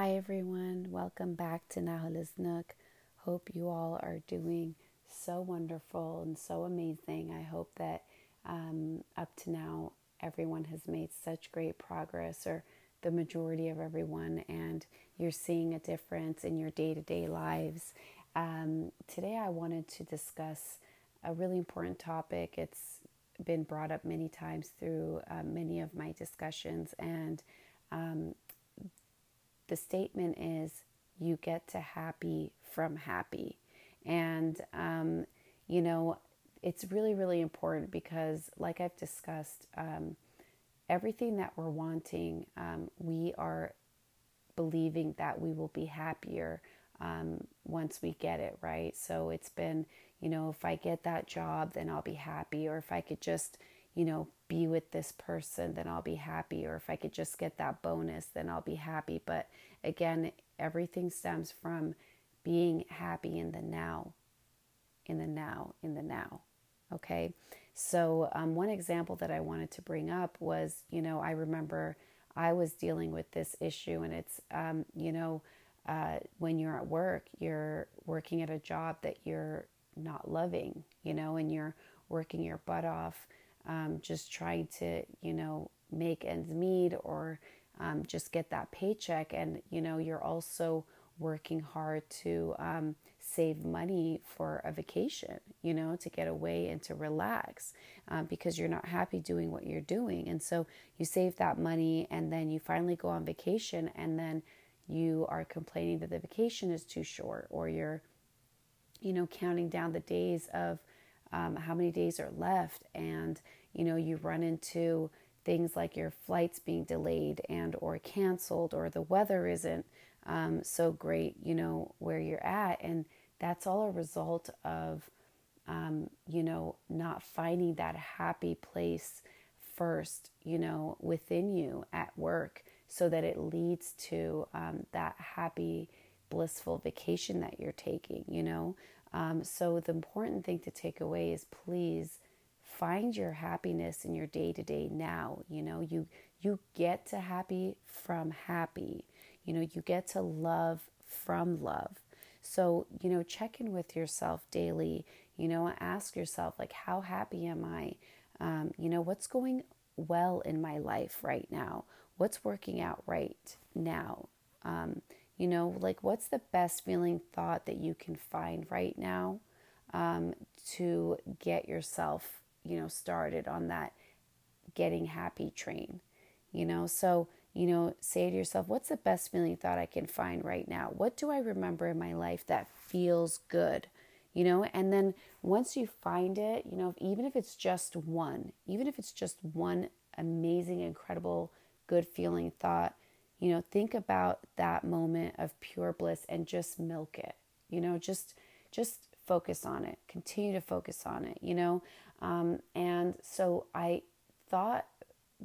Hi, everyone. Welcome back to Nahala's Nook. Hope you all are doing so wonderful and so amazing. I hope that um, up to now, everyone has made such great progress, or the majority of everyone, and you're seeing a difference in your day to day lives. Um, today, I wanted to discuss a really important topic. It's been brought up many times through uh, many of my discussions, and um, the statement is you get to happy from happy. And, um, you know, it's really, really important because, like I've discussed, um, everything that we're wanting, um, we are believing that we will be happier um, once we get it, right? So it's been, you know, if I get that job, then I'll be happy. Or if I could just, you know, be with this person, then I'll be happy. Or if I could just get that bonus, then I'll be happy. But again, everything stems from being happy in the now, in the now, in the now. Okay. So, um, one example that I wanted to bring up was, you know, I remember I was dealing with this issue, and it's, um, you know, uh, when you're at work, you're working at a job that you're not loving, you know, and you're working your butt off, um, just trying to, you know, make ends meet or um, just get that paycheck. And, you know, you're also working hard to um, save money for a vacation, you know, to get away and to relax um, because you're not happy doing what you're doing. And so you save that money and then you finally go on vacation and then you are complaining that the vacation is too short or you're, you know, counting down the days of um, how many days are left and, you know, you run into things like your flights being delayed and or canceled or the weather isn't um, so great, you know, where you're at. And that's all a result of, um, you know, not finding that happy place first, you know, within you at work so that it leads to um, that happy, blissful vacation that you're taking, you know. Um, so the important thing to take away is please find your happiness in your day to day now. You know, you you get to happy from happy. You know, you get to love from love. So, you know, check in with yourself daily. You know, ask yourself, like, how happy am I? Um, you know, what's going well in my life right now? What's working out right now? Um, you know, like, what's the best feeling thought that you can find right now um, to get yourself, you know, started on that getting happy train? You know, so you know, say to yourself, what's the best feeling thought I can find right now? What do I remember in my life that feels good? You know, and then once you find it, you know, even if it's just one, even if it's just one amazing, incredible, good feeling thought, you know, think about that moment of pure bliss and just milk it. You know, just just focus on it. Continue to focus on it. You know, um, and so I thought,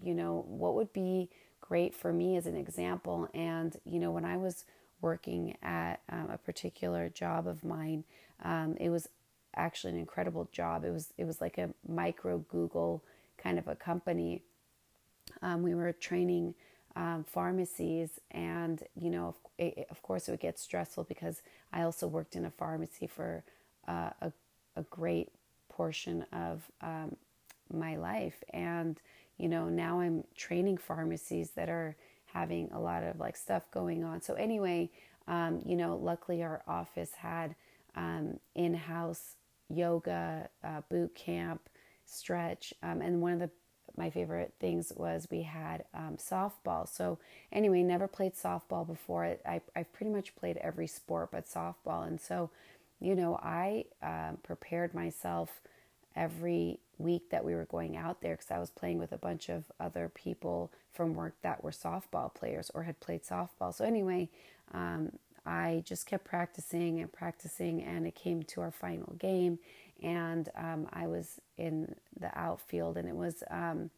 you know, what would be great for me as an example. And, you know, when I was working at um, a particular job of mine, um, it was actually an incredible job. It was it was like a micro Google kind of a company. Um, we were training um, pharmacies, and you know, it, of course, it would get stressful because I also worked in a pharmacy for uh, a a great portion of um, my life, and you know, now I'm training pharmacies that are having a lot of like stuff going on. So, anyway, um, you know, luckily our office had um, in house yoga, uh, boot camp, stretch. Um, and one of the my favorite things was we had um, softball. So anyway, never played softball before. I I pretty much played every sport but softball, and so you know I uh, prepared myself every week that we were going out there because I was playing with a bunch of other people from work that were softball players or had played softball. So, anyway, um, I just kept practicing and practicing, and it came to our final game, and um, I was in the outfield, and it was um,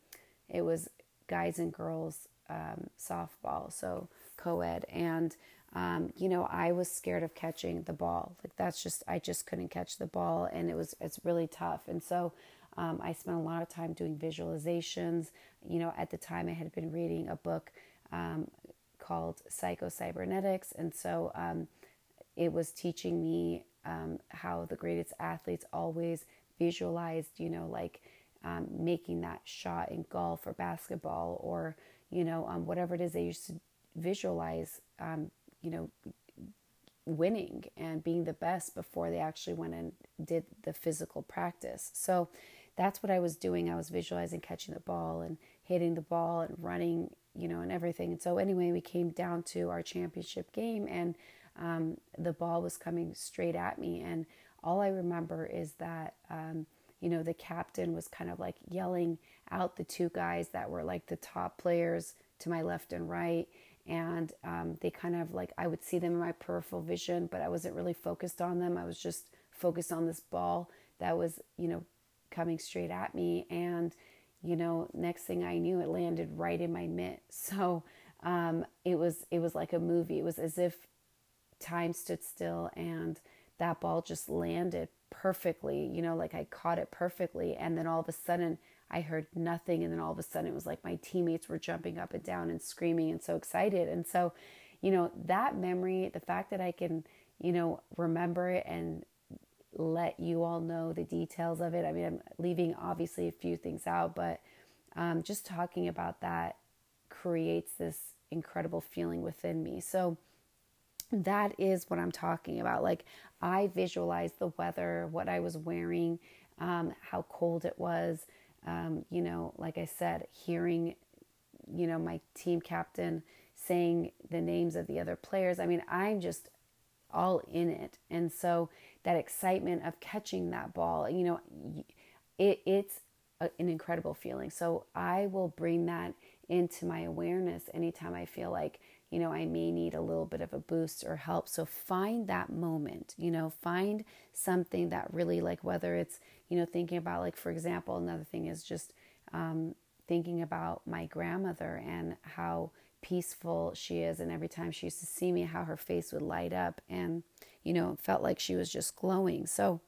it was guys and girls um, softball, so co-ed, and um, you know, I was scared of catching the ball. Like that's just, I just couldn't catch the ball, and it was, it's really tough. And so, um, I spent a lot of time doing visualizations. You know, at the time, I had been reading a book um, called Psycho-Cybernetics. And so um, it was teaching me um, how the greatest athletes always visualized, you know, like um, making that shot in golf or basketball or, you know, whatever it is they used to visualize, um, you know, winning and being the best before they actually went and did the physical practice. So that's what I was doing. I was visualizing catching the ball and hitting the ball and running, you know, and everything. And so, anyway, we came down to our championship game and um, the ball was coming straight at me. And all I remember is that, um, you know, the captain was kind of like yelling out the two guys that were like the top players to my left and right and um, they kind of like I would see them in my peripheral vision, but I wasn't really focused on them. I was just focused on this ball that was, you know, coming straight at me, and you know, next thing I knew, it landed right in my mitt. So um, it was it was like a movie. It was as if time stood still and that ball just landed perfectly. You know, like I caught it perfectly, and then all of a sudden I heard nothing. And then all of a sudden, it was like my teammates were jumping up and down and screaming and so excited. And so, you know, that memory, the fact that I can, you know, remember it and let you all know the details of it. I mean, I'm leaving obviously a few things out, but um, just talking about that creates this incredible feeling within me. So, that is what I'm talking about. Like, I visualized the weather, what I was wearing, um, how cold it was, um, you know, like I said, hearing, you know, my team captain saying the names of the other players. I mean, I'm just all in it. And so that excitement of catching that ball, you know, it, it's a, an incredible feeling. So I will bring that into my awareness anytime I feel like, you know, I may need a little bit of a boost or help. So find that moment, you know, find something that really, like, whether it's, you know, thinking about, like, for example, another thing is just um, thinking about my grandmother and how peaceful she is. And every time she used to see me, how her face would light up and, you know, felt like she was just glowing. So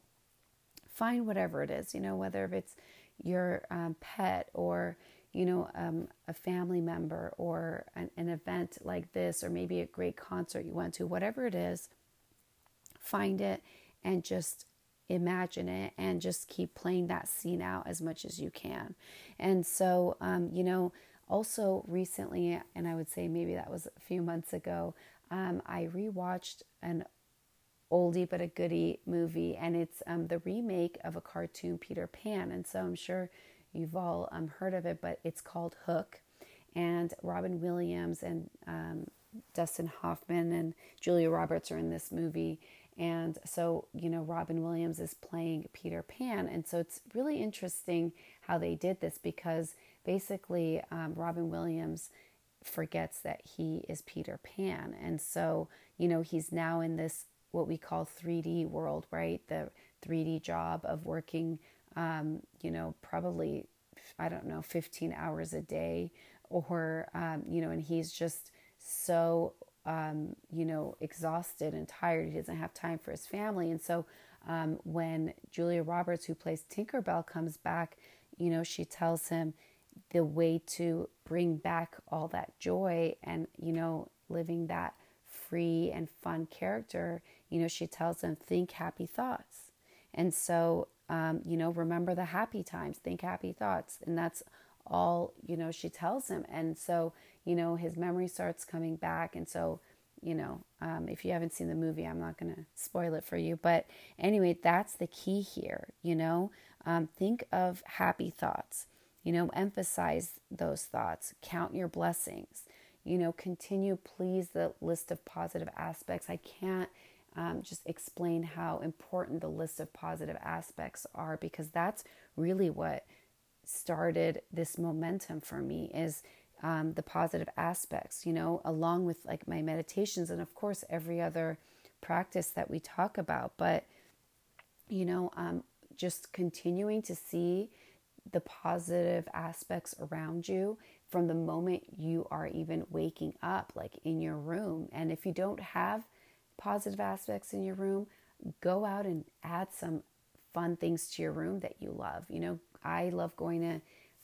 find whatever it is, you know, whether it's your um, pet or, you know, um, a family member or an, an event like this, or maybe a great concert you went to, whatever it is, find it and just imagine it and just keep playing that scene out as much as you can. And so, um, you know, also recently, and I would say maybe that was a few months ago, um, I rewatched an oldie but a goodie movie, and it's um, the remake of a cartoon Peter Pan. And so I'm sure You've all um, heard of it, but it's called Hook. And Robin Williams and um, Dustin Hoffman and Julia Roberts are in this movie. And so, you know, Robin Williams is playing Peter Pan. And so it's really interesting how they did this because basically um, Robin Williams forgets that he is Peter Pan. And so, you know, he's now in this what we call 3D world, right? The 3D job of working um, you know, probably, I don't know, 15 hours a day, or, um, you know, and he's just so, um, you know, exhausted and tired. He doesn't have time for his family. And so um, when Julia Roberts, who plays Tinkerbell, comes back, you know, she tells him the way to bring back all that joy and, you know, living that free and fun character, you know, she tells him, think happy thoughts. And so um, you know, remember the happy times, think happy thoughts. And that's all, you know, she tells him. And so, you know, his memory starts coming back. And so, you know, um, if you haven't seen the movie, I'm not going to spoil it for you. But anyway, that's the key here, you know. Um, think of happy thoughts, you know, emphasize those thoughts, count your blessings, you know, continue, please, the list of positive aspects. I can't um, just explain how important the list of positive aspects are because that's really what started this momentum for me is um, the positive aspects you know along with like my meditations and of course every other practice that we talk about. But you know um, just continuing to see the positive aspects around you from the moment you are even waking up like in your room. And if you don't have positive aspects in your room, go out and add some fun things to your room that you love. You know, I love going to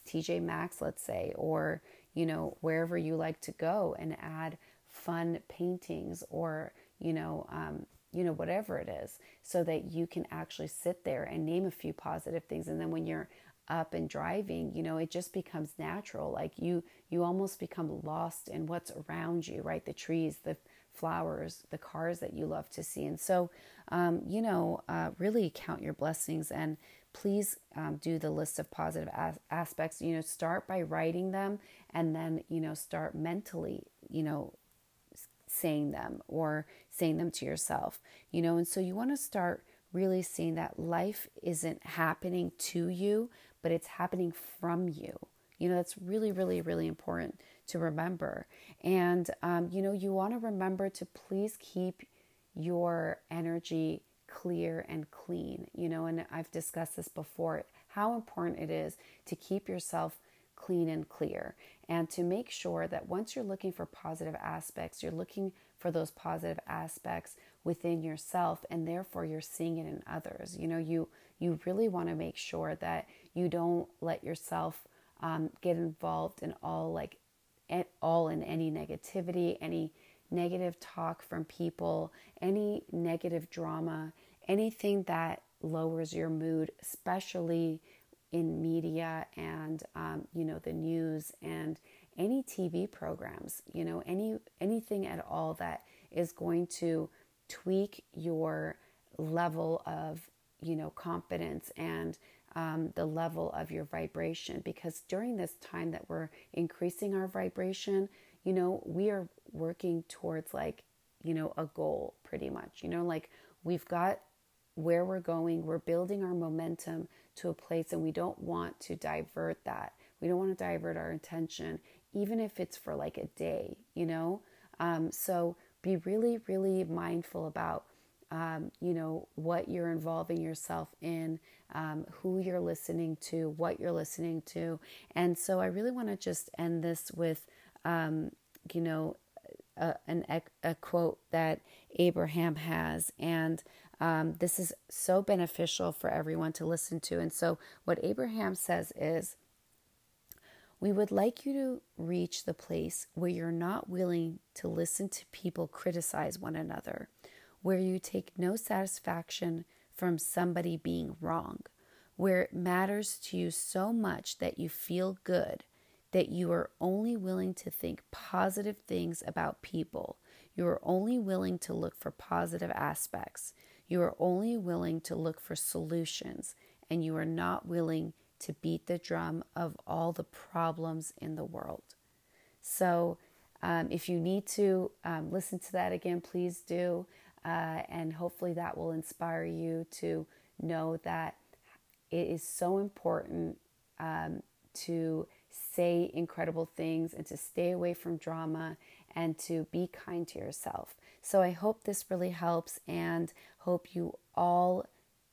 TJ Maxx, let's say, or, you know, wherever you like to go and add fun paintings or, you know, um, you know, whatever it is, so that you can actually sit there and name a few positive things. And then when you're up and driving, you know, it just becomes natural. Like you, you almost become lost in what's around you, right? The trees, the flowers, the cars that you love to see. And so, um, you know, uh, really count your blessings and please um, do the list of positive as- aspects. You know, start by writing them and then, you know, start mentally, you know, saying them or saying them to yourself, you know. And so you want to start really seeing that life isn't happening to you, but it's happening from you. You know, that's really, really, really important to remember. And, um, you know, you want to remember to please keep your energy clear and clean, you know, and I've discussed this before how important it is to keep yourself clean and clear and to make sure that once you're looking for positive aspects, you're looking for those positive aspects within yourself and therefore you're seeing it in others. You know, you you really want to make sure that you don't let yourself um, get involved in all like at all in any negativity, any negative talk from people, any negative drama, anything that lowers your mood, especially in media and um, you know the news and any TV programs, you know any anything at all that is going to tweak your level of you know confidence and um, the level of your vibration because during this time that we're increasing our vibration you know we are working towards like you know a goal pretty much you know like we've got where we're going we're building our momentum to a place and we don't want to divert that. We don't want to divert our attention even if it's for like a day you know? Um, so be really really mindful about um, you know, what you're involving yourself in, um, who you're listening to, what you're listening to. And so I really want to just end this with, um, you know, a, an, a quote that Abraham has. And um, this is so beneficial for everyone to listen to. And so what Abraham says is, we would like you to reach the place where you're not willing to listen to people criticize one another where you take no satisfaction from somebody being wrong, where it matters to you so much that you feel good, that you are only willing to think positive things about people. You are only willing to look for positive aspects. You are only willing to look for solutions, and you are not willing to beat the drum of all the problems in the world. So, um, if you need to um, listen to that again, please do. Uh, and hopefully that will inspire you to know that it is so important um, to say incredible things and to stay away from drama and to be kind to yourself. So I hope this really helps and hope you all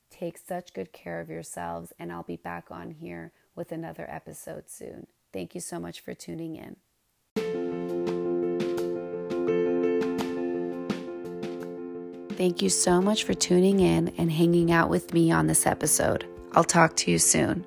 take such good care of yourselves. And I'll be back on here with another episode soon. Thank you so much for tuning in. Thank you so much for tuning in and hanging out with me on this episode. I'll talk to you soon.